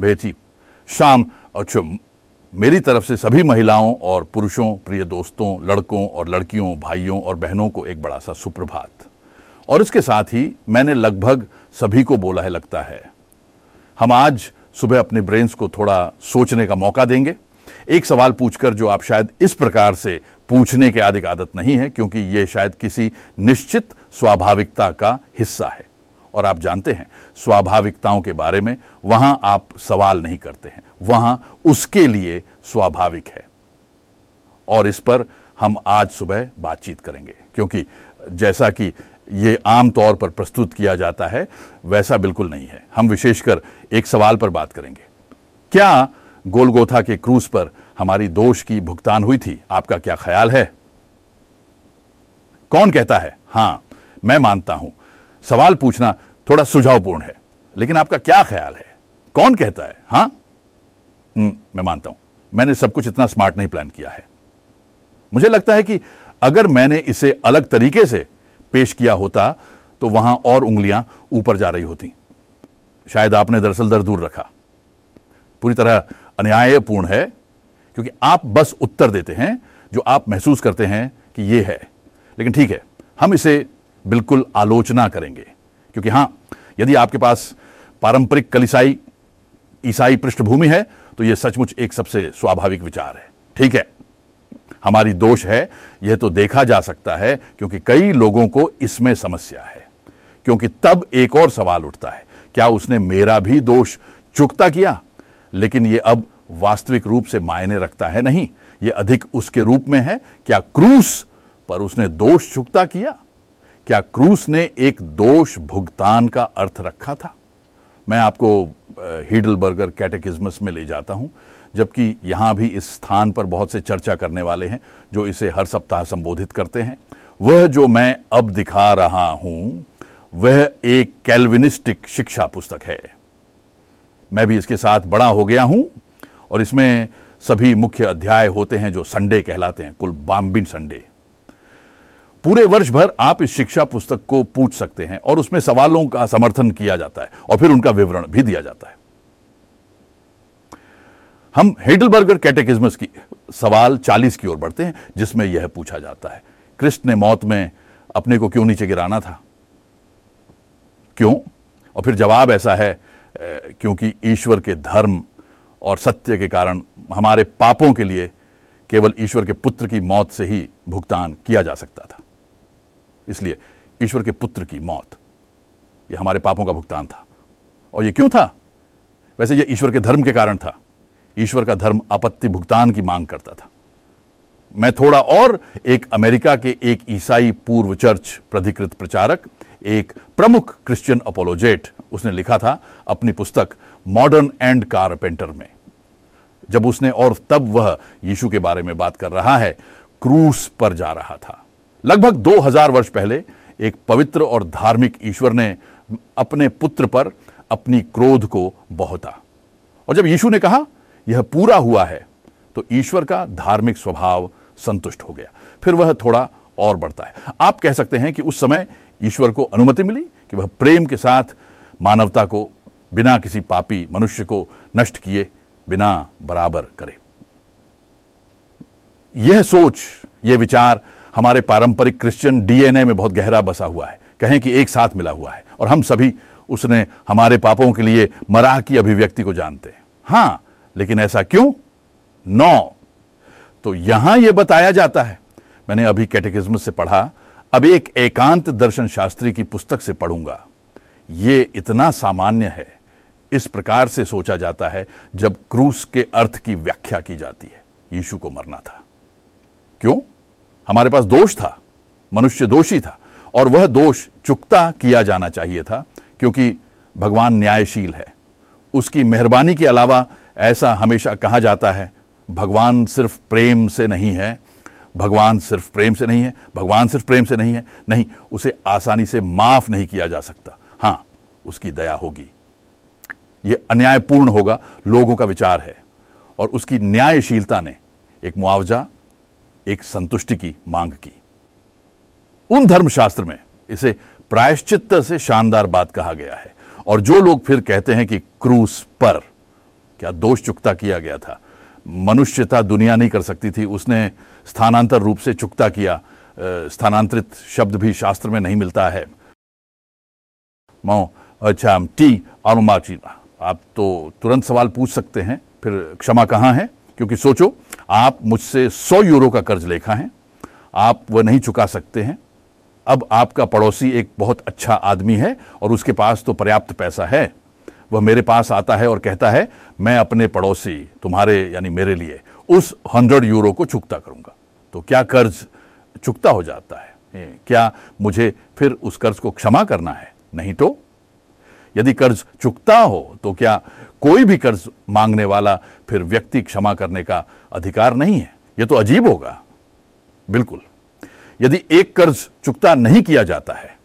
बेटी शाम अच्छा मेरी तरफ़ से सभी महिलाओं और पुरुषों, प्रिय दोस्तों, लड़कों और लड़कियों, भाइयों और बहनों को एक बड़ा सा सुप्रभात। और इसके साथ ही मैंने लगभग सभी को बोला है, लगता है। हम आज सुबह अपने ब्रेन्स को थोड़ा सोचने का मौका देंगे। एक सवाल पूछकर जो आप शायद इस प्रकार से पूछने के आदि आदत नहीं है, क्योंकि यह शायद किसी निश्चित स्वाभाविकता का हिस्सा है। और आप जानते हैं, स्वाभाविकताओं के बारे में वहाँ आप सवाल नहीं करते हैं। वहाँ उसके लिए स्वाभाविक है। और इस पर हम आज सुबह बातचीत करेंगे, क्योंकि जैसा कि ये आम तौर पर प्रस्तुत किया जाता है, वैसा बिल्कुल नहीं है। हम विशेषकर एक सवाल पर बात करेंगे। क्या गोलगोथा के क्रूज पर हमारी दोष की भुगतान हुई थी? आपका क्या ख्याल है? कौन कहता है? हाँ, मैं मानता हूँ। सवाल पूछना थोड़ा सुझावपूर्ण है, लेकिन आपका क्या ख्याल है? कौन कहता है? हाँ? मैं मानता हूँ। मैंने सब कुछ इतना स्मार्ट नहीं प्लान किया है। मुझे लगता है कि अगर मैंने इसे अलग तरीके से पेश किया होता तो वहाँ और उंगलियाँ ऊपर जा रही होती। शायद आपने दरअसल दर दूर रखा। पूरी तरह अन्यायपूर्ण है, क्योंकि आप बस उत्तर देते हैं, जो आप महसूस करते हैं कि यह है। लेकिन ठीक है, हम इसे बिल्कुल आलोचना करेंगे। क्योंकि हाँ, यदि आपके पास पारंपरिक कलिसाई, ईसाई पृष्ठभूमि है तो यह सचमुच एक सबसे स्वाभाविक विचार है। ठीक है? हमारी दोष है, यह तो देखा जा सकता है, क्योंकि कई लोगों को इसमें समस्या है। क्योंकि तब एक और सवाल उठता है, क्या उसने मेरा भी दोष चुकता किया? लेकिन यह अब वास्तविक रूप से मायने रखता है नहीं। यह अधिक उसके रूप में है, क्या क्रूस पर उसने दोष चुकता किया? क्या क्रूस ने एक दोष भुगतान का अर्थ रखा था? मैं आपको हीडलबर्गर कैटेकिज्मस में ले जाता हूँ, जबकि यहाँ भी इस स्थान पर बहुत से चर्चा करने वाले हैं, जो इसे हर सप्ताह संबोधित करते हैं। वह जो मैं अब दिखा रहा हूँ, वह एक कैल्विनिस्टिक शिक्षा पुस्तक है। मैं भी इसके साथ बड़ा हो गया हूँ, और इसमें सभी मुख्य अध्याय होते हैं जो संडे कहलाते हैं, कुल बाम्बिन संडे पूरे वर्ष भर आप इस शिक्षा पुस्तक को पूछ सकते हैं और उसमें सवालों का समर्थन किया जाता है और फिर उनका विवरण भी दिया जाता है। हम हेडलबर्गर कैटेकिज्मस की सवाल 40 की ओर बढ़ते हैं, जिसमें यह पूछा जाता है, कृष्ण ने मौत में अपने को क्यों नीचे गिराना था? क्यों? और फिर जवाब ऐसा है क्योंकि ईश्वर के धर्म और सत्य के कारण हमारे पापों के लिए केवल ईश्वर के पुत्र की मौत से ही भुगतान किया जा सकता था। इसलिए ईश्वर के पुत्र की मौत। यह हमारे पापों का भुगतान था। और यह क्यों था? वैसे यह ईश्वर के धर्म के कारण था। ईश्वर का धर्म आपत्ति भुगतान की मांग करता था। मैं थोड़ा और एक अमेरिका के एक ईसाई पूर्व चर्च प्राधिकृत प्रचारक, एक प्रमुख क्रिश्चियन अपोलोजेट, उसने लिखा था अपनी पुस्तक मॉडर्न एंड कारपेंटर में। जब उसने और तब वह यीशु के बारे में बात कर रहा है, क्रूस पर जा रहा था। लगभग 2000 वर्ष पहले एक पवित्र और धार्मिक ईश्वर ने अपने पुत्र पर अपनी क्रोध को बहुता। और जब यीशु ने कहा, यह पूरा हुआ है तो ईश्वर का धार्मिक स्वभाव संतुष्ट हो गया। फिर वह थोड़ा और बढ़ता है। आप कह सकते हैं कि उस समय ईश्वर को अनुमति मिली कि वह प्रेम के साथ मानवता को बिना किसी पापी मनुष्य को नष्ट किए बिना बराबर करे। यह सोच, यह विचार हमारे पारंपरिक क्रिश्चियन डीएनए में बहुत गहरा बसा हुआ है। कहें कि एक साथ मिला हुआ है। और हम सभी उसने हमारे पापों के लिए मराह की अभिव्यक्ति को जानते हैं। हाँ, लेकिन ऐसा क्यों? नौ। तो यहाँ यह बताया जाता है। मैंने अभी कैटेकिज्म से पढ़ा। अब एक एकांत दर्शन शास्त्री की पुस्तक से पढ़ूँगा। यह इतना सामान्य है। इस प्रकार से सोचा जाता है जब क्रूस के अर्थ की व्याख्या की जाती है। यीशु को मरना था। हमारे पास दोष था, मनुष्य दोषी था, और वह दोष चुकता किया जाना चाहिए था, क्योंकि भगवान न्यायशील है। उसकी मेहरबानी के अलावा ऐसा हमेशा कहा जाता है, भगवान सिर्फ़ प्रेम से नहीं है, भगवान सिर्फ़ प्रेम से नहीं है, भगवान सिर्फ़ प्रेम से नहीं है, नहीं, उसे आसानी से माफ़ नहीं किया जा सकता। हाँ, उसकी दया होगी। यह अन्यायपूर्ण होगा, लोगों का विचार है, और उसकी न्यायशीलता ने एक मुआवजा एक संतुष्टि की, मांग की। उन धर्मशास्त्र में इसे प्रायश्चित से शानदार बात कहा गया है। और जो लोग फिर कहते हैं कि क्रूस पर क्या दोष चुकता किया गया था, मनुष्यता दुनिया नहीं कर सकती थी, उसने स्थानांतर रूप से चुकता किया स्थानांतरित शब्द भी शास्त्र में नहीं मिलता है। मो अच्छा टी आप तो तुरंत सवाल पूछ सकते हैं, फिर क्षमा कहाँ है? क्योंकि सोचो आप मुझसे सौ यूरो का कर्ज लेखा है, आप वह नहीं चुका सकते हैं। अब आपका पड़ोसी एक बहुत अच्छा आदमी है और उसके पास तो पर्याप्त पैसा है। वह मेरे पास आता है और कहता है, मैं अपने पड़ोसी, तुम्हारे यानी मेरे लिए, उस हंड्रेड यूरो को चुकता करूँगा। तो क्या कर्ज चुकता हो जाता है? क्या मुझे फिर उस कर्ज को क्षमा करना है? नहीं तो? यदि कर्ज चुकता हो तो क्या कोई भी कर्ज मांगने वाला फिर व्यक्ति क्षमा करने का अधिकार नहीं है। यह तो अजीब होगा। बिल्कुल। यदि एक कर्ज चुकता नहीं किया जाता है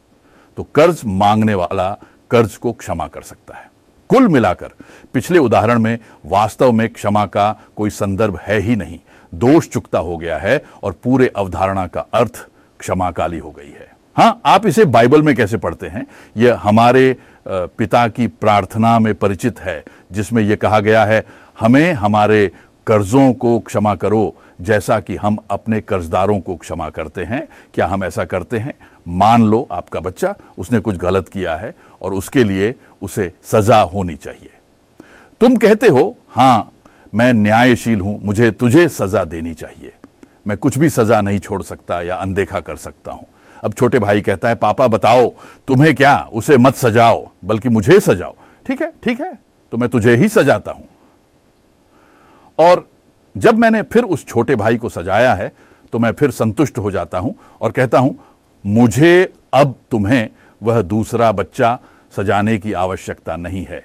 तो कर्ज मांगने वाला कर्ज को क्षमा कर सकता है। कुल मिलाकर, पिछले उदाहरण में वास्तव में क्षमा का कोई संदर्भ है ही नहीं। दोष चुकता हो गया है और पूरे अवधारणा का अर्थ क्षमाकाली हो गई है। हाँ, आप इसे बाइबल में कैसे पढ़ते हैं? यह हमारे पिता की प्रार्थना में परिचित है, जिसमें यह कहा गया है, हमें हमारे कर्जों को क्षमा करो, जैसा कि हम अपने कर्जदारों को क्षमा करते हैं। क्या हम ऐसा करते हैं? मान लो आपका बच्चा, उसने कुछ गलत किया है, और उसके लिए उसे सजा होनी चाहिए। तुम कहते हो हाँ मैं न्यायशील हूँ, मुझे तुझे सजा देनी चाहिए। मैं कुछ भी सजा नहीं छोड़ सकता या अनदेखा कर सकता हूँ। अब छोटे भाई कहता है, पापा, बताओ, तुम्हें क्या? उसे मत सजाओ, बल्कि मुझे सजाओ। ठीक है ठीक है तो मैं तुझे ही सजाता हूँ। और जब मैंने फिर उस छोटे भाई को सजाया है तो मैं फिर संतुष्ट हो जाता हूँ और कहता हूँ, मुझे अब तुम्हें वह दूसरा बच्चा सजाने की आवश्यकता नहीं है।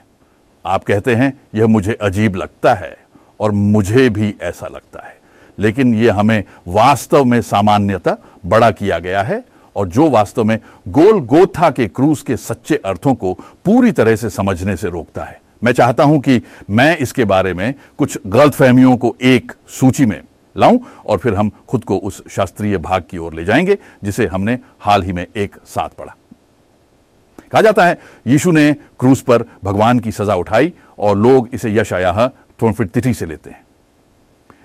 आप कहते हैं, यह मुझे अजीब लगता है और मुझे भी ऐसा लगता है, लेकिन यह हमें वास्तव में सामान्यता बड़ा किया गया है और जो वास्तव में गोल गोथा के क्रूज के सच्चे अर्थों को पूरी तरह से समझने से रोकता है। मैं चाहता हूँ कि मैं इसके बारे में कुछ गलतफहमियों को एक सूची में लाऊं और फिर हम खुद को उस शास्त्रीय भाग की ओर ले जाएँगे, जिसे हमने हाल ही में एक साथ पढ़ा। कहा जाता है, यीशु ने क्रूस पर भगवान की सजा उठाई और लोग इसे यश आया तिथि से लेते हैं।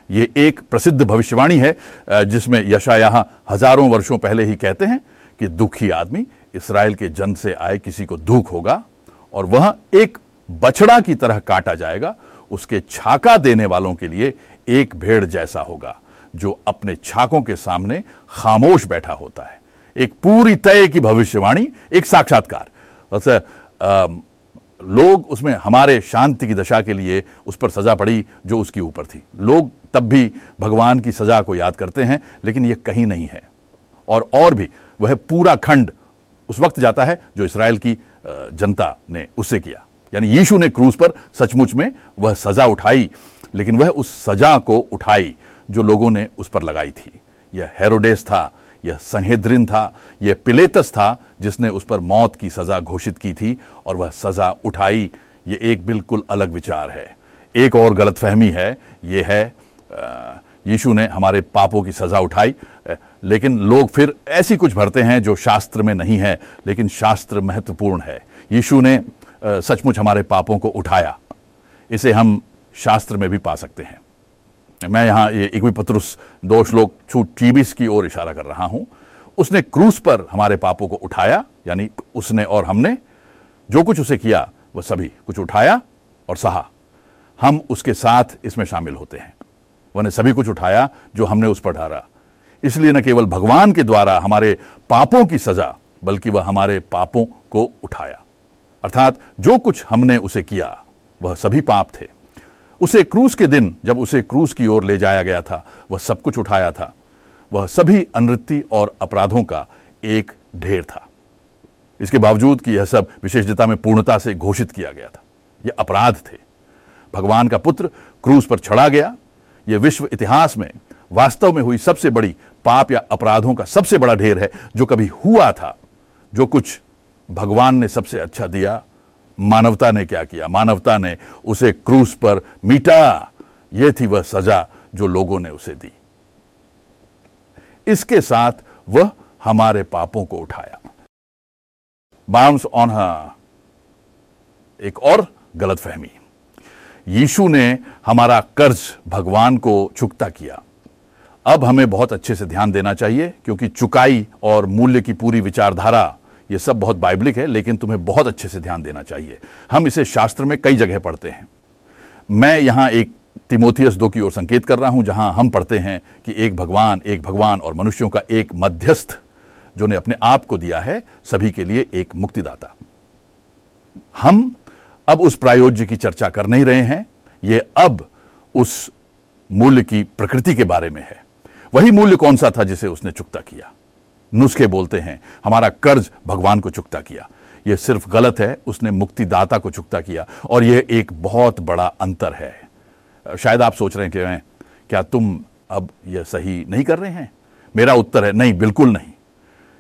ये एक प्रसिद्ध भविष्यवाणी है जिसमें यशाया हज़ारों वर्षों पहले ही कहते हैं कि दुखी आदमी इसराइल के जन से आए किसी को दुख होगा और वह एक बछड़ा की तरह काटा जाएगा, उसके छाका देने वालों के लिए एक भेड़ जैसा होगा, जो अपने छाकों के सामने खामोश बैठा होता है। एक पूरी तय की भविष्यवाणी, एक साक्षात्कार। लोग उसमें हमारे शांति की दशा के लिए उस पर सजा पड़ी जो उसके ऊपर थी। लोग तब भी भगवान की सजा को याद करते हैं, लेकिन यह कहीं नहीं है। और और भी, वह पूरा खंड उस वक्त जाता है जो इसराइल की जनता ने उससे किया। यानी यीशु ने क्रूज पर सचमुच में वह सजा उठाई, लेकिन वह उस सजा को उठाई जो लोगों ने उस पर लगाई थी। यह हेरोडेस था यह संहेद्रिन था, यह पिलेतस था, जिसने उस पर मौत की सजा घोषित की थी और वह सजा उठाई। यह एक बिल्कुल अलग विचार है। एक और गलतफहमी है यह है यीशु ने हमारे पापों की सजा उठाई लेकिन लोग फिर ऐसी कुछ भरते हैं जो शास्त्र में नहीं है, लेकिन शास्त्र महत्वपूर्ण है। यीशु ने सचमुच हमारे पापों को उठाया। इसे हम शास्त्र में भी पा सकते हैं। मैं यहाँ ये एक पत्रुस दो श्लोक छूट टीबिस की ओर इशारा कर रहा हूँ। उसने क्रूस पर हमारे पापों को उठाया, यानी उसने और हमने जो कुछ उसे किया, वह सभी कुछ उठाया और सहा। हम उसके साथ इसमें शामिल होते हैं। वह ने सभी कुछ उठाया जो हमने उस पर डाला इसलिए न केवल भगवान के द्वारा हमारे पापों की सजा, बल्कि वह हमारे पापों को उठाया। अर्थात जो कुछ हमने उसे किया, वह सभी पाप थे। उसे क्रूस के दिन जब उसे क्रूस की ओर ले जाया गया था, वह सब कुछ उठाया था। वह सभी अनृत्ति और अपराधों का एक ढेर था। इसके बावजूद कि यह सब विशेषता में पूर्णता से घोषित किया गया था यह अपराध थे। भगवान का पुत्र क्रूस पर छड़ा गया। यह विश्व इतिहास में वास्तव में हुई सबसे बड़ी पाप या अपराधों का सबसे बड़ा ढेर है, जो कभी हुआ था, जो कुछ भगवान ने सबसे अच्छा दिया मानवता ने क्या किया? मानवता ने उसे क्रूस पर मीटा। यह थी वह सजा जो लोगों ने उसे दी। इसके साथ वह हमारे पापों को उठाया। बाउंस ऑन एक और गलत फहमी यीशु ने हमारा कर्ज भगवान को चुकता किया। अब हमें बहुत अच्छे से ध्यान देना चाहिए, क्योंकि चुकाई और मूल्य की पूरी विचारधारा ये सब बहुत बाइबलिक है, लेकिन तुम्हें बहुत अच्छे से ध्यान देना चाहिए। हम इसे शास्त्र में कई जगह पढ़ते हैं। मैं यहाँ एक तिमोथियस दो की ओर संकेत कर रहा हूँ, जहाँ हम पढ़ते हैं कि एक भगवान एक भगवान और मनुष्यों का एक मध्यस्थ, जो ने अपने आप को दिया है, सभी के लिए एक मुक्तिदाता। हम अब उस प्रायोज्य की चर्चा कर नहीं रहे हैं। ये अब उस मूल्य की प्रकृति के बारे में है। वही मूल्य कौन सा था जिसे उसने चुकता किया? नुस्खे बोलते हैं। हमारा कर्ज भगवान को चुकता किया। यह सिर्फ़ गलत है, उसने मुक्तिदाता को चुकता किया। और यह एक बहुत बड़ा अंतर है। शायद आप सोच रहे हैं क्या तुम अब यह सही नहीं कर रहे हैं? मेरा उत्तर है, नहीं, बिल्कुल नहीं।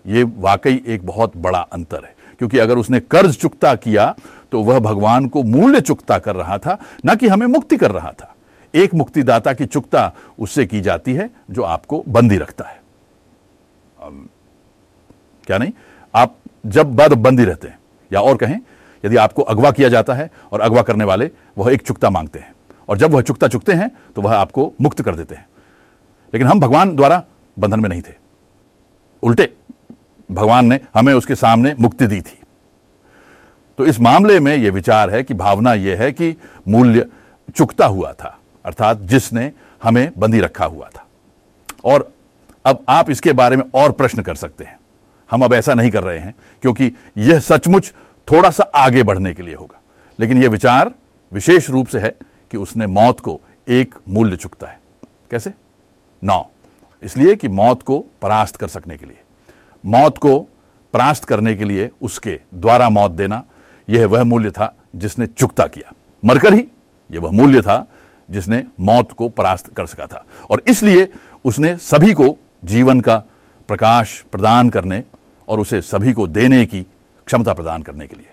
ये वाकई एक बहुत बड़ा अंतर है। क्योंकि अगर उसने कर्ज चुकता किया तो वह भगवान को मूल्य चुकता कर रहा था, ना कि हमें मुक्ति कर रहा था। एक मुक्तिदाता की चुकता उससे की जाती है, जो आपको बंदी रखता है। क्या नहीं? आप जब बद बंदी रहते हैं, या और कहें, यदि आपको अगवा किया जाता है और अगवा करने वाले वह एक चुकता मांगते हैं, और जब वह चुकता चुकते हैं तो वह आपको मुक्त कर देते हैं। लेकिन हम भगवान द्वारा बंधन में नहीं थे। उल्टे, भगवान ने हमें उसके सामने मुक्ति दी थी। तो इस मामले में यह विचार है कि भावना यह है कि मूल्य चुकता हुआ था, अर्थात जिसने हमें बंदी रखा हुआ था। और अब आप इसके बारे में और प्रश्न कर सकते हैं। हम अब ऐसा नहीं कर रहे हैं, क्योंकि यह सचमुच थोड़ा सा आगे बढ़ने के लिए होगा। लेकिन यह विचार विशेष रूप से है कि उसने मौत को एक मूल्य चुकता है। कैसे? नौ। इसलिए कि मौत को परास्त कर सकने के लिए। मौत को परास्त करने के लिए उसके द्वारा मौत देना, यह वह मूल्य था जिसने चुकता किया। मरकर ही यह वह मूल्य था जिसने मौत को परास्त कर सका था। और इसलिए उसने सभी को जीवन का प्रकाश प्रदान करने और उसे सभी को देने की क्षमता प्रदान करने के लिए।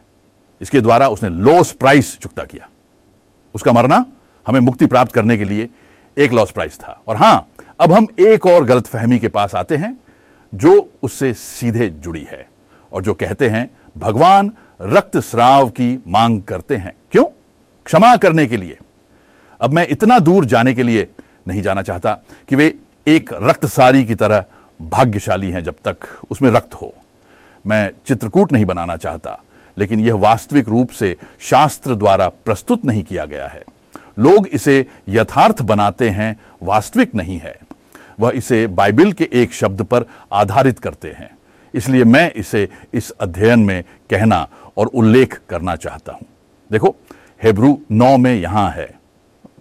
इसके द्वारा उसने लॉस प्राइस चुकता किया। उसका मरना हमें मुक्ति प्राप्त करने के लिए एक लॉस प्राइस था। और हाँ, अब हम एक और गलत फहमी के पास आते हैं, जो उससे सीधे जुड़ी है और जो कहते हैं, भगवान रक्त स्राव की मांग करते हैं। क्यों? क्षमा करने के लिए। अब मैं इतना दूर जाने के लिए नहीं जाना चाहता कि वे एक रक्तसारी की तरह भाग्यशाली हैं जब तक उसमें रक्त हो। मैं चित्रकूट नहीं बनाना चाहता, लेकिन यह वास्तविक रूप से शास्त्र द्वारा प्रस्तुत नहीं किया गया है। लोग इसे यथार्थ बनाते हैं, वास्तविक नहीं है। वह इसे बाइबल के एक शब्द पर आधारित करते हैं। इसलिए मैं इसे इस अध्ययन में कहना और उल्लेख करना चाहता हूँ। देखो, हेब्रू नौ में यहाँ है।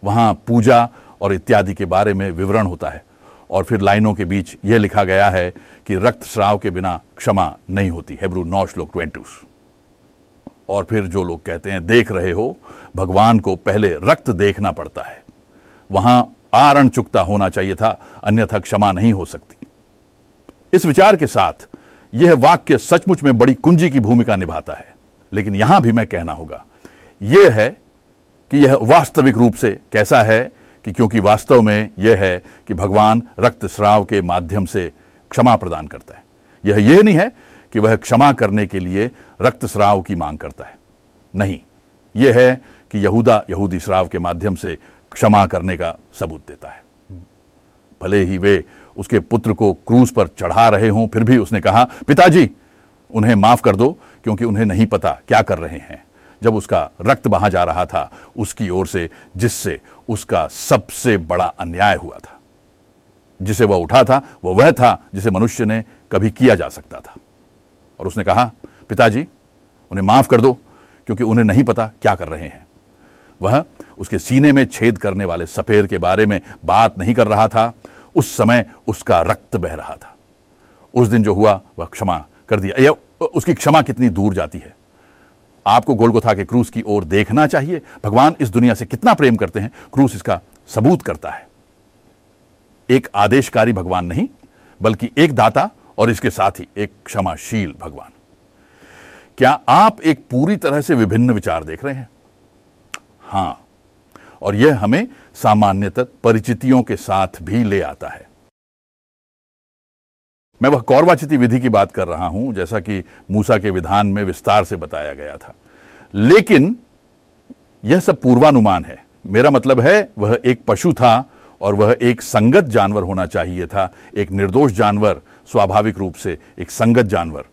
वहाँ पूजा और इत्यादि के बारे में विवरण होता है। और फिर लाइनों के बीच यह लिखा गया है कि रक्त श्राव के बिना क्षमा नहीं होती। हेब्रू नौ श्लोक ट्वेंटूस और फिर जो लोग कहते हैं, देख रहे हो, भगवान को पहले रक्त देखना पड़ता है। वहाँ आरण चुकता होना चाहिए था, अन्यथा क्षमा नहीं हो सकती। इस विचार के साथ यह वाक्य सचमुच में बड़ी कुंजी की भूमिका निभाता है। लेकिन यहाँ भी मैं कहना होगा, यह है कि यह वास्तविक रूप से कैसा है कि क्योंकि वास्तव में यह है कि भगवान रक्त स्राव के माध्यम से क्षमा प्रदान करता है। यह यह नहीं है कि वह क्षमा करने के लिए रक्त स्राव की मांग करता है। नहीं, यह है कि यहूदा यहूदी श्राव के माध्यम से क्षमा करने का सबूत देता है। भले ही वे उसके पुत्र को क्रूस पर चढ़ा रहे हों, फिर भी उसने कहा, पिताजी, उन्हें माफ़ कर दो, क्योंकि उन्हें नहीं पता क्या कर रहे हैं। जब उसका रक्त बहा जा रहा था उसकी ओर से, जिससे उसका सबसे बड़ा अन्याय हुआ था। जिसे वह उठा था, वह वह था जिसे मनुष्य ने कभी किया जा सकता था। और उसने कहा, पिताजी, उन्हें माफ़ कर दो, क्योंकि उन्हें नहीं पता क्या कर रहे हैं। वह उसके सीने में छेद करने वाले सफ़ेद के बारे में बात नहीं कर रहा था। उस समय उसका रक्त बह रहा था। उस दिन जो हुआ, वह क्षमा कर दिया। या, उसकी क्षमा कितनी दूर जाती है? आपको गोलगोथा के क्रूस की ओर देखना चाहिए। भगवान इस दुनिया से कितना प्रेम करते हैं, क्रूस इसका सबूत करता है। एक आदेशकारी भगवान नहीं, बल्कि एक दाता और इसके साथ ही एक क्षमाशील भगवान। क्या आप एक पूरी तरह से विभिन्न विचार देख रहे हैं? हाँ, और यह हमें सामान्यतः परिचितियों के साथ भी ले आता है। मैं वह कौरवाचिति विधि की बात कर रहा हूँ, जैसा कि मूसा के विधान में विस्तार से बताया गया था। लेकिन यह सब पूर्वानुमान है। मेरा मतलब है, वह एक पशु था और वह एक संगत जानवर होना चाहिए था, एक निर्दोष जानवर, स्वाभाविक रूप से एक संगत जानवर,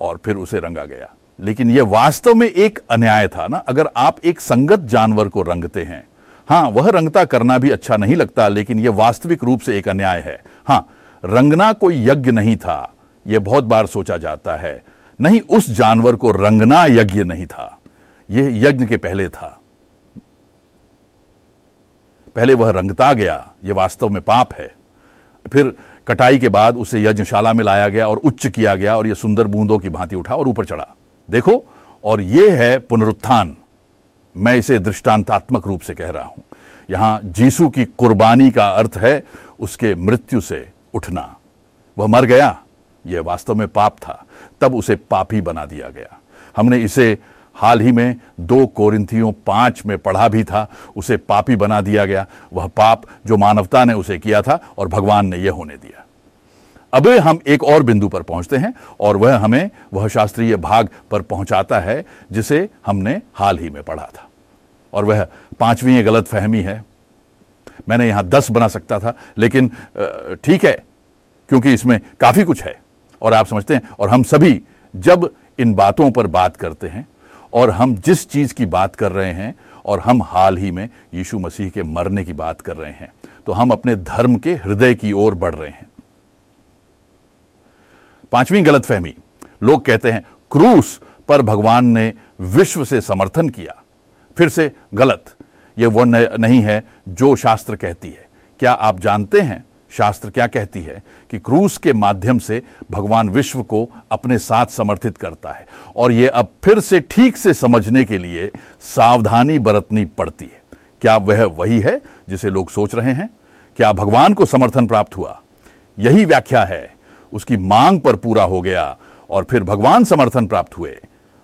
और फिर उसे रंगा गया। लेकिन यह वास्तव में एक अन्याय था ना? अगर आप एक संगत जानवर को रंगते हैं, हाँ, वह रंगता करना भी अच्छा नहीं लगता, लेकिन यह वास्तविक रूप से एक अन्याय है। हाँ रंगना कोई यज्ञ नहीं था। यह बहुत बार सोचा जाता है। नहीं, उस जानवर को रंगना यज्ञ नहीं था। यह यज्ञ के पहले था। पहले वह रंगता गया। यह वास्तव में पाप है। फिर कटाई के बाद उसे यज्ञशाला में लाया गया और उच्च किया गया और यह सुंदर बूंदों की भांति उठा और ऊपर चढ़ा। देखो, और यह है पुनरुत्थान। मैं इसे दृष्टांतात्मक रूप से कह रहा हूँ। यहाँ जीसु की कुर्बानी का अर्थ है उसके मृत्यु से। उठना। वह मर गया। यह वास्तव में पाप था। तब उसे पापी बना दिया गया। हमने इसे हाल ही में दो कोरिंथियों पाँच में पढ़ा भी था। उसे पापी बना दिया गया। वह पाप जो मानवता ने उसे किया था और भगवान ने यह होने दिया। अब हम एक और बिंदु पर पहुँचते हैं और वह हमें वह शास्त्रीय भाग पर पहुंचाता है, जिसे हमने हाल ही में पढ़ा था। और वह पांचवी गलत फहमी है। मैंने यहाँ दस बना सकता था, लेकिन ठीक है, क्योंकि इसमें काफ़ी कुछ है। और आप समझते हैं, और हम सभी जब इन बातों पर बात करते हैं, और हम जिस चीज़ की बात कर रहे हैं, और हम हाल ही में यीशु मसीह के मरने की बात कर रहे हैं तो हम अपने धर्म के हृदय की ओर बढ़ रहे हैं। पांचवी गलतफहमी। लोग कहते हैं, क्रूस पर भगवान ने विश्व से समर्थन किया, फिर से गलत। यह वो नहीं है जो शास्त्र कहती है। क्या आप जानते हैं शास्त्र क्या कहती है? कि क्रूस के माध्यम से भगवान विश्व को अपने साथ समर्थित करता है। और यह अब फिर से ठीक से समझने के लिए सावधानी बरतनी पड़ती है। क्या वह वही है जिसे लोग सोच रहे हैं? क्या भगवान को समर्थन प्राप्त हुआ? यही व्याख्या है। उसकी मांग पर पूरा हो गया और फिर भगवान समर्थन प्राप्त हुए।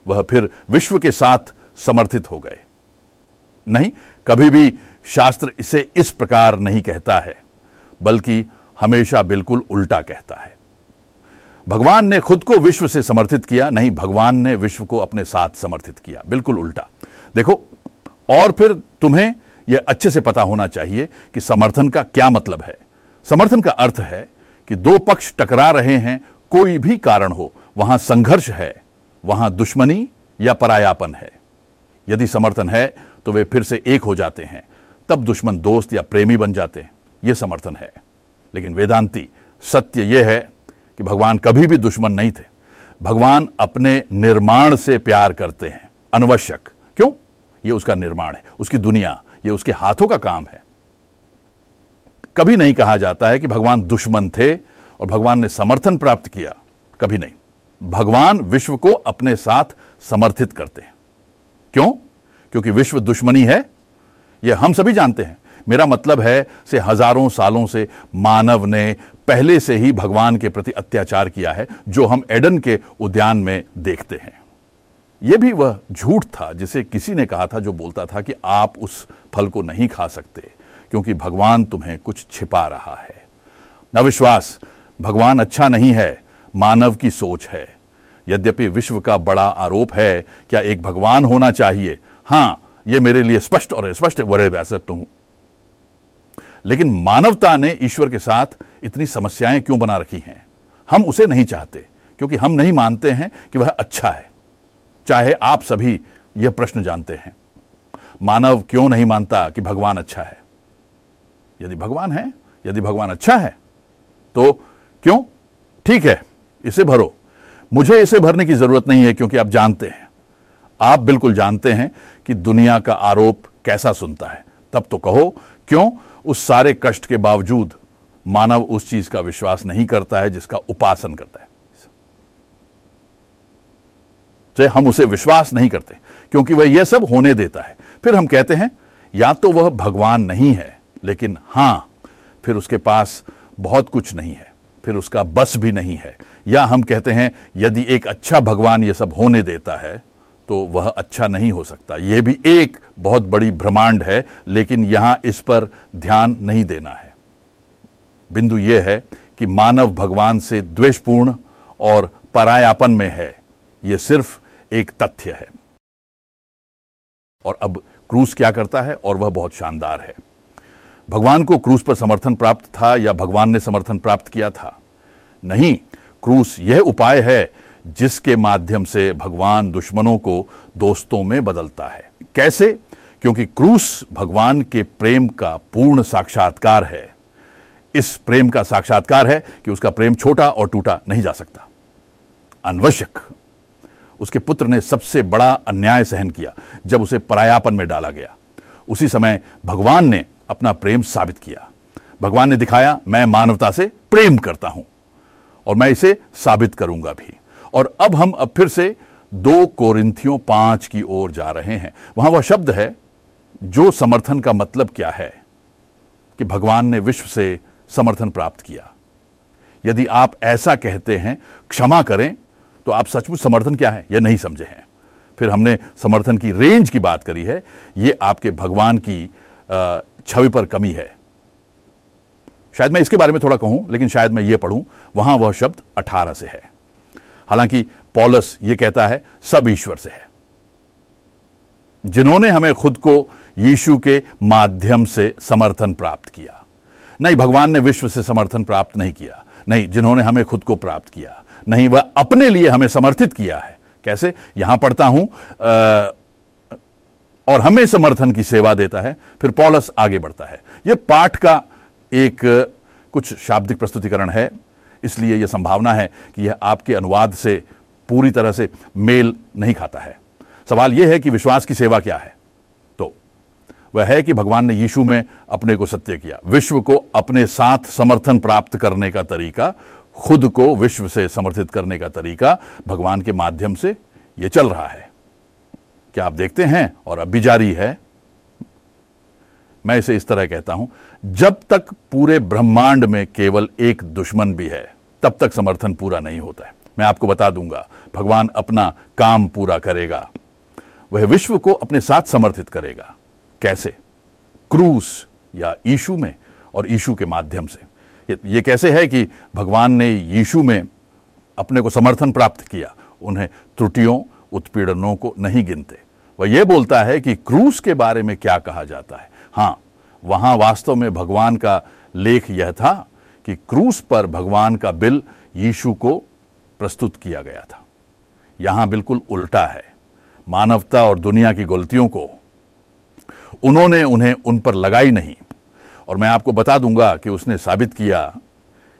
वह फिर विश्व के साथ समर्थित हो गए। नहीं कभी भी शास्त्र इसे इस प्रकार नहीं कहता है, बल्कि हमेशा बिल्कुल उल्टा कहता है। भगवान ने खुद को विश्व से समर्थित किया, नहीं, भगवान ने विश्व को अपने साथ समर्थित किया, बिल्कुल उल्टा। देखो, और फिर तुम्हें यह अच्छे से पता होना चाहिए कि समर्थन का क्या मतलब है। समर्थन का अर्थ है कि दो पक्ष टकरा रहे हैं, कोई भी कारण हो, वहाँ संघर्ष है, वहाँ दुश्मनी या परायापन है। यदि समर्थन है तो वे फिर से एक हो जाते हैं। तब दुश्मन दोस्त या प्रेमी बन जाते हैं। यह समर्थन है। लेकिन वेदांती, सत्य यह है कि भगवान कभी भी दुश्मन नहीं थे। भगवान अपने निर्माण से प्यार करते हैं। अनवश्यक। क्यों? यह उसका निर्माण है। उसकी दुनिया यह उसके हाथों का काम है। कभी नहीं कहा जाता है कि भगवान दुश्मन थे और भगवान ने समर्थन प्राप्त किया। कभी नहीं। भगवान विश्व को अपने साथ समर्थित करते हैं। क्यों? क्योंकि विश्व दुश्मनी है यह हम सभी जानते हैं। मेरा मतलब है से हज़ारों सालों से मानव ने पहले से ही भगवान के प्रति अत्याचार किया है, जो हम एडन के उद्यान में देखते हैं। यह भी वह झूठ था जिसे किसी ने कहा था जो बोलता था कि आप उस फल को नहीं खा सकते, क्योंकि भगवान तुम्हें कुछ छिपा रहा है। अविश्वास भगवान अच्छा नहीं है, मानव की सोच है। यद्यपि विश्व का बड़ा आरोप है, क्या एक भगवान होना चाहिए? हाँ यह मेरे लिए स्पष्ट और स्पष्ट वरे वैसे हूँ लेकिन मानवता ने ईश्वर के साथ इतनी समस्याएँ क्यों बना रखी हैं? हम उसे नहीं चाहते, क्योंकि हम नहीं मानते हैं कि वह अच्छा है। चाहे आप सभी यह प्रश्न जानते हैं। मानव क्यों नहीं मानता कि भगवान अच्छा है? यदि भगवान है, यदि भगवान अच्छा है तो क्यों? ठीक है, इसे भरो। मुझे इसे भरने की ज़रूरत नहीं है, क्योंकि आप जानते हैं। आप बिल्कुल जानते हैं कि दुनिया का आरोप कैसा सुनता है। तब तो कहो, क्यों? उस सारे कष्ट के बावजूद मानव उस चीज़ का विश्वास नहीं करता है जिसका उपासन करता है। तो हम उसे विश्वास नहीं करते, क्योंकि वह यह सब होने देता है। फिर हम कहते हैं, या तो वह भगवान नहीं है, लेकिन हाँ, फिर उसके पास बहुत कुछ नहीं है, फिर उसका बस भी नहीं है। या हम कहते हैं, यदि एक अच्छा भगवान यह सब होने देता है तो वह अच्छा नहीं हो सकता। यह भी एक बहुत बड़ी ब्रह्मांड है, लेकिन यहाँ इस पर ध्यान नहीं देना है। बिंदु यह है कि मानव भगवान से द्वेषपूर्ण और परायापन में है। यह सिर्फ़ एक तथ्य है। और अब क्रूस क्या करता है? और वह बहुत शानदार है। भगवान को क्रूस पर समर्थन प्राप्त था या भगवान ने समर्थन प्राप्त किया था? नहीं, क्रूस यह उपाय है जिसके माध्यम से भगवान दुश्मनों को दोस्तों में बदलता है। कैसे? क्योंकि क्रूस भगवान के प्रेम का पूर्ण साक्षात्कार है। इस प्रेम का साक्षात्कार है कि उसका प्रेम छोटा और टूटा नहीं जा सकता। अनवश्यक। उसके पुत्र ने सबसे बड़ा अन्याय सहन किया, जब उसे परायापन में डाला गया। उसी समय भगवान ने अपना प्रेम साबित किया। भगवान ने दिखाया, मैं मानवता से प्रेम करता हूँ और मैं इसे साबित करूँगा भी। और अब हम अब फिर से दो कोरिंथियों पाँच की ओर जा रहे हैं। वहाँ वह शब्द है, जो समर्थन का मतलब क्या है? कि भगवान ने विश्व से समर्थन प्राप्त किया। यदि आप ऐसा कहते हैं, क्षमा करें तो आप सचमुच समर्थन क्या है? यह नहीं समझे हैं। फिर हमने समर्थन की रेंज की बात करी है। यह आपके भगवान की छवि पर कमी है। शायद मैं इसके बारे में थोड़ा कहूँ, लेकिन शायद मैं यह पढ़ूं, वहाँ वह शब्द 18 से है। हालाँकि पॉलस ये कहता है सब ईश्वर से है। जिन्होंने हमें खुद को यीशु के माध्यम से समर्थन प्राप्त किया। नहीं भगवान ने विश्व से समर्थन प्राप्त नहीं किया। नहीं जिन्होंने हमें खुद को प्राप्त किया। नहीं वह अपने लिए हमें समर्थित किया है। कैसे? यहाँ पढ़ता हूँ आ, और हमें समर्थन की सेवा देता है। फिर पॉलस आगे बढ़ता है। यह पाठ का एक कुछ शाब्दिक प्रस्तुतिकरण है। इसलिए यह संभावना है कि यह आपके अनुवाद से पूरी तरह से मेल नहीं खाता है। सवाल यह है कि विश्वास की सेवा क्या है? तो वह है कि भगवान ने यीशु में अपने को सत्य किया। विश्व को अपने साथ समर्थन प्राप्त करने का तरीका, खुद को विश्व से समर्थित करने का तरीका भगवान के माध्यम से यह चल रहा है। क्या आप देखते हैं? और अब भी जारी है। मैं इसे इस तरह कहता हूँ जब तक पूरे ब्रह्मांड में केवल एक दुश्मन भी है, तब तक समर्थन पूरा नहीं होता है। मैं आपको बता दूँगा, भगवान अपना काम पूरा करेगा। वह विश्व को अपने साथ समर्थित करेगा। कैसे? क्रूस या ईशु में और ईशु के माध्यम से। ये कैसे है कि भगवान ने यीशु में अपने को समर्थन प्राप्त किया? उन्हें त्रुटियों, उत्पीड़नों को नहीं गिनते। वह यह बोलता है कि क्रूस के बारे में क्या कहा जाता है? हाँ वहाँ वास्तव में भगवान का लेख यह था कि क्रूस पर भगवान का बिल यीशु को प्रस्तुत किया गया था। यहाँ बिल्कुल उल्टा है। मानवता और दुनिया की गलतियों को उन्होंने उन्हें उन पर लगाई नहीं। और मैं आपको बता दूँगा कि उसने साबित किया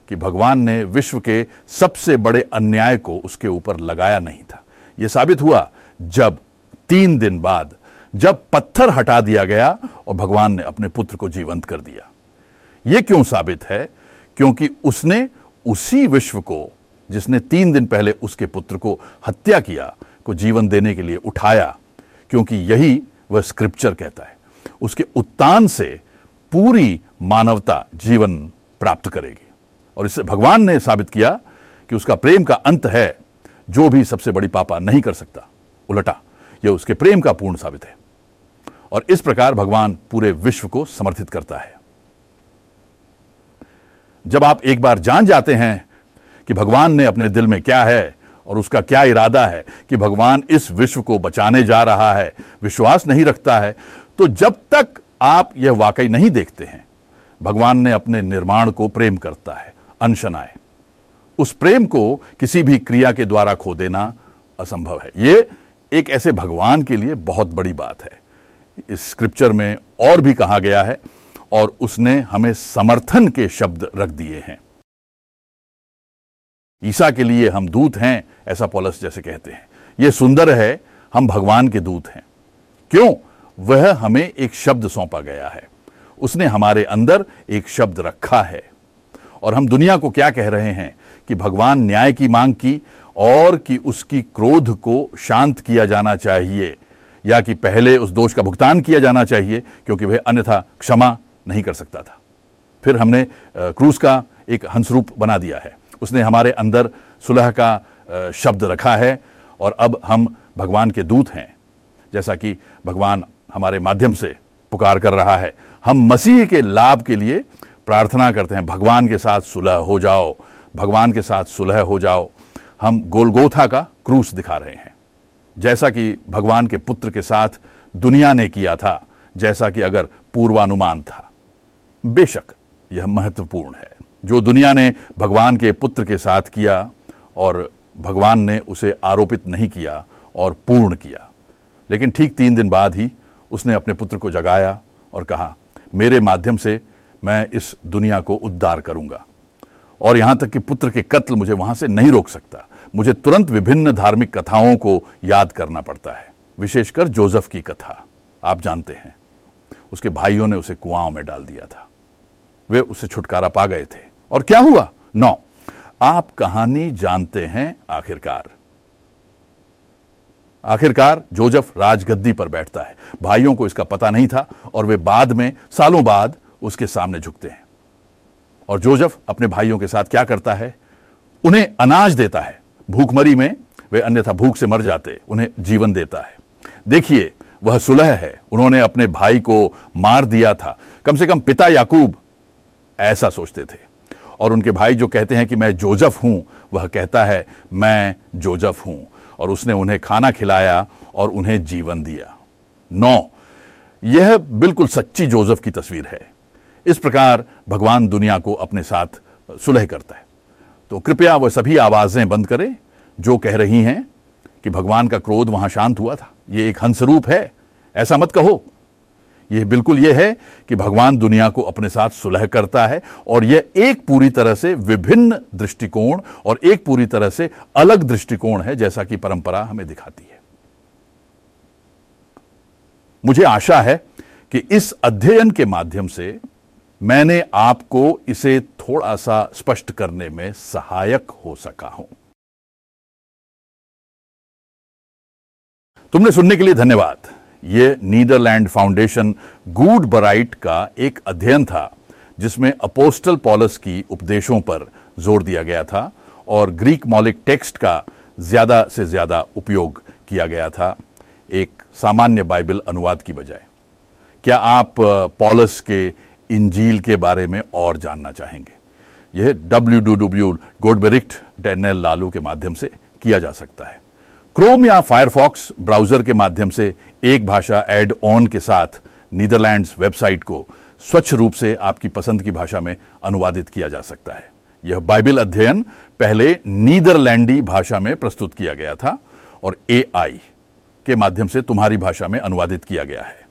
कि भगवान ने विश्व के सबसे बड़े अन्याय को उसके ऊपर लगाया नहीं था। यह साबित हुआ जब तीन दिन बाद जब पत्थर हटा दिया गया और भगवान ने अपने पुत्र को जीवंत कर दिया। यह क्यों साबित है? क्योंकि उसने उसी विश्व को, जिसने तीन दिन पहले उसके पुत्र को हत्या किया, को जीवन देने के लिए उठाया, क्योंकि यही वह स्क्रिप्चर कहता है। उसके उत्तान से पूरी मानवता जीवन प्राप्त करेगी। और इससे भगवान ने साबित किया कि उसका प्रेम का अंत है, जो भी सबसे बड़ी पापा नहीं कर सकता। उलटा। यह उसके प्रेम का पूर्ण साबित है। और इस प्रकार भगवान पूरे विश्व को समर्थित करता है। जब आप एक बार जान जाते हैं कि भगवान ने अपने दिल में क्या है और उसका क्या इरादा है कि भगवान इस विश्व को बचाने जा रहा है, विश्वास नहीं रखता है तो जब तक आप यह वाकई नहीं देखते हैं, भगवान ने अपने निर्माण को प्रेम करता है, अनशनाए। उस प्रेम को किसी भी क्रिया के द्वारा खो देना असंभव है। यह एक ऐसे भगवान के लिए बहुत बड़ी बात है। इस स्क्रिप्चर में और भी कहा गया है और उसने हमें समर्थन के शब्द रख दिए हैं। ईसा के लिए हम दूत हैं, ऐसा पॉलस जैसे कहते हैं। यह सुंदर है, हम भगवान के दूत हैं। क्यों? वह हमें एक शब्द सौंपा गया है। उसने हमारे अंदर एक शब्द रखा है। और हम दुनिया को क्या कह रहे हैं? कि भगवान न्याय की मांग की और कि उसकी क्रोध को शांत किया जाना चाहिए, या कि पहले उस दोष का भुगतान किया जाना चाहिए, क्योंकि वह अन्यथा क्षमा नहीं कर सकता था। फिर हमने क्रूस का एक हंसरूप बना दिया है। उसने हमारे अंदर सुलह का शब्द रखा है और अब हम भगवान के दूत हैं। जैसा कि भगवान हमारे माध्यम से पुकार कर रहा है, हम मसीह के लाभ के लिए प्रार्थना करते हैं, भगवान के साथ सुलह हो जाओ भगवान के साथ सुलह हो जाओ। हम गोलगोथा का क्रूस दिखा रहे हैं। जैसा कि भगवान के पुत्र के साथ दुनिया ने किया था, जैसा कि अगर पूर्वानुमान था। बेशक यह महत्वपूर्ण है। जो दुनिया ने भगवान के पुत्र के साथ किया और भगवान ने उसे आरोपित नहीं किया और पूर्ण किया। लेकिन ठीक तीन दिन बाद ही उसने अपने पुत्र को जगाया और कहा, मेरे माध्यम से मैं इस दुनिया को उद्धार करूँगा। और यहाँ तक कि पुत्र के कत्ल मुझे वहाँ से नहीं रोक सकता। मुझे तुरंत विभिन्न धार्मिक कथाओं को याद करना पड़ता है, विशेषकर जोसेफ की कथा। आप जानते हैं, उसके भाइयों ने उसे कुआँ में डाल दिया था। वे उसे छुटकारा पा गए थे। और क्या हुआ? नौ। आप कहानी जानते हैं आखिरकार। आखिरकार जोजफ राजगद्दी पर बैठता है। भाइयों को इसका पता नहीं था और वे बाद में, सालों बाद उसके सामने झुकते हैं। और जोजफ अपने भाइयों के साथ क्या करता है? उन्हें अनाज देता है। भूखमरी में वे अन्यथा भूख से मर जाते, उन्हें जीवन देता है। देखिए, वह सुलह है। उन्होंने अपने भाई को मार दिया था। कम से कम पिता याकूब ऐसा सोचते थे। और उनके भाई जो कहते हैं कि मैं जोजफ हूँ, वह कहता है, मैं जोजफ हूँ। और उसने उन्हें खाना खिलाया और उन्हें जीवन दिया। नौ, यह बिल्कुल सच्ची जोजफ की तस्वीर है। इस प्रकार भगवान दुनिया को अपने साथ सुलह करता है। तो कृपया वह सभी आवाज़ें बंद करें, जो कह रही हैं कि भगवान का क्रोध वहाँ शांत हुआ था। यह एक हंसरूप है, ऐसा मत कहो। यह बिल्कुल यह है कि भगवान दुनिया को अपने साथ सुलह करता है और यह एक पूरी तरह से विभिन्न दृष्टिकोण और एक पूरी तरह से अलग दृष्टिकोण है, जैसा कि परंपरा हमें दिखाती है। मुझे आशा है कि इस अध्ययन के माध्यम से मैंने आपको इसे थोड़ा सा स्पष्ट करने में सहायक हो सका हूँ। तुमने सुनने के लिए धन्यवाद। यह नीदरलैंड फाउंडेशन गुड बराइट का एक अध्ययन था, जिसमें अपोस्टल पॉलस की उपदेशों पर ज़ोर दिया गया था और ग्रीक मौलिक टेक्स्ट का ज़्यादा से ज़्यादा उपयोग किया गया था, एक सामान्य बाइबल अनुवाद की बजाय। क्या आप पॉलस के इंजील के बारे में और जानना चाहेंगे। यह डब्ल्यू डब्ल्यू डब्ल्यू गोडबेरिक्ट डेनल लालू के माध्यम से किया जा सकता है। क्रोम या फायरफॉक्स ब्राउज़र के माध्यम से एक भाषा एड ऑन के साथ नीदरलैंड्स वेबसाइट को स्वच्छ रूप से आपकी पसंद की भाषा में अनुवादित किया जा सकता है। यह बाइबल अध्ययन पहले नीदरलैंडी भाषा में प्रस्तुत किया गया था और एआई के माध्यम से तुम्हारी भाषा में अनुवादित किया गया है।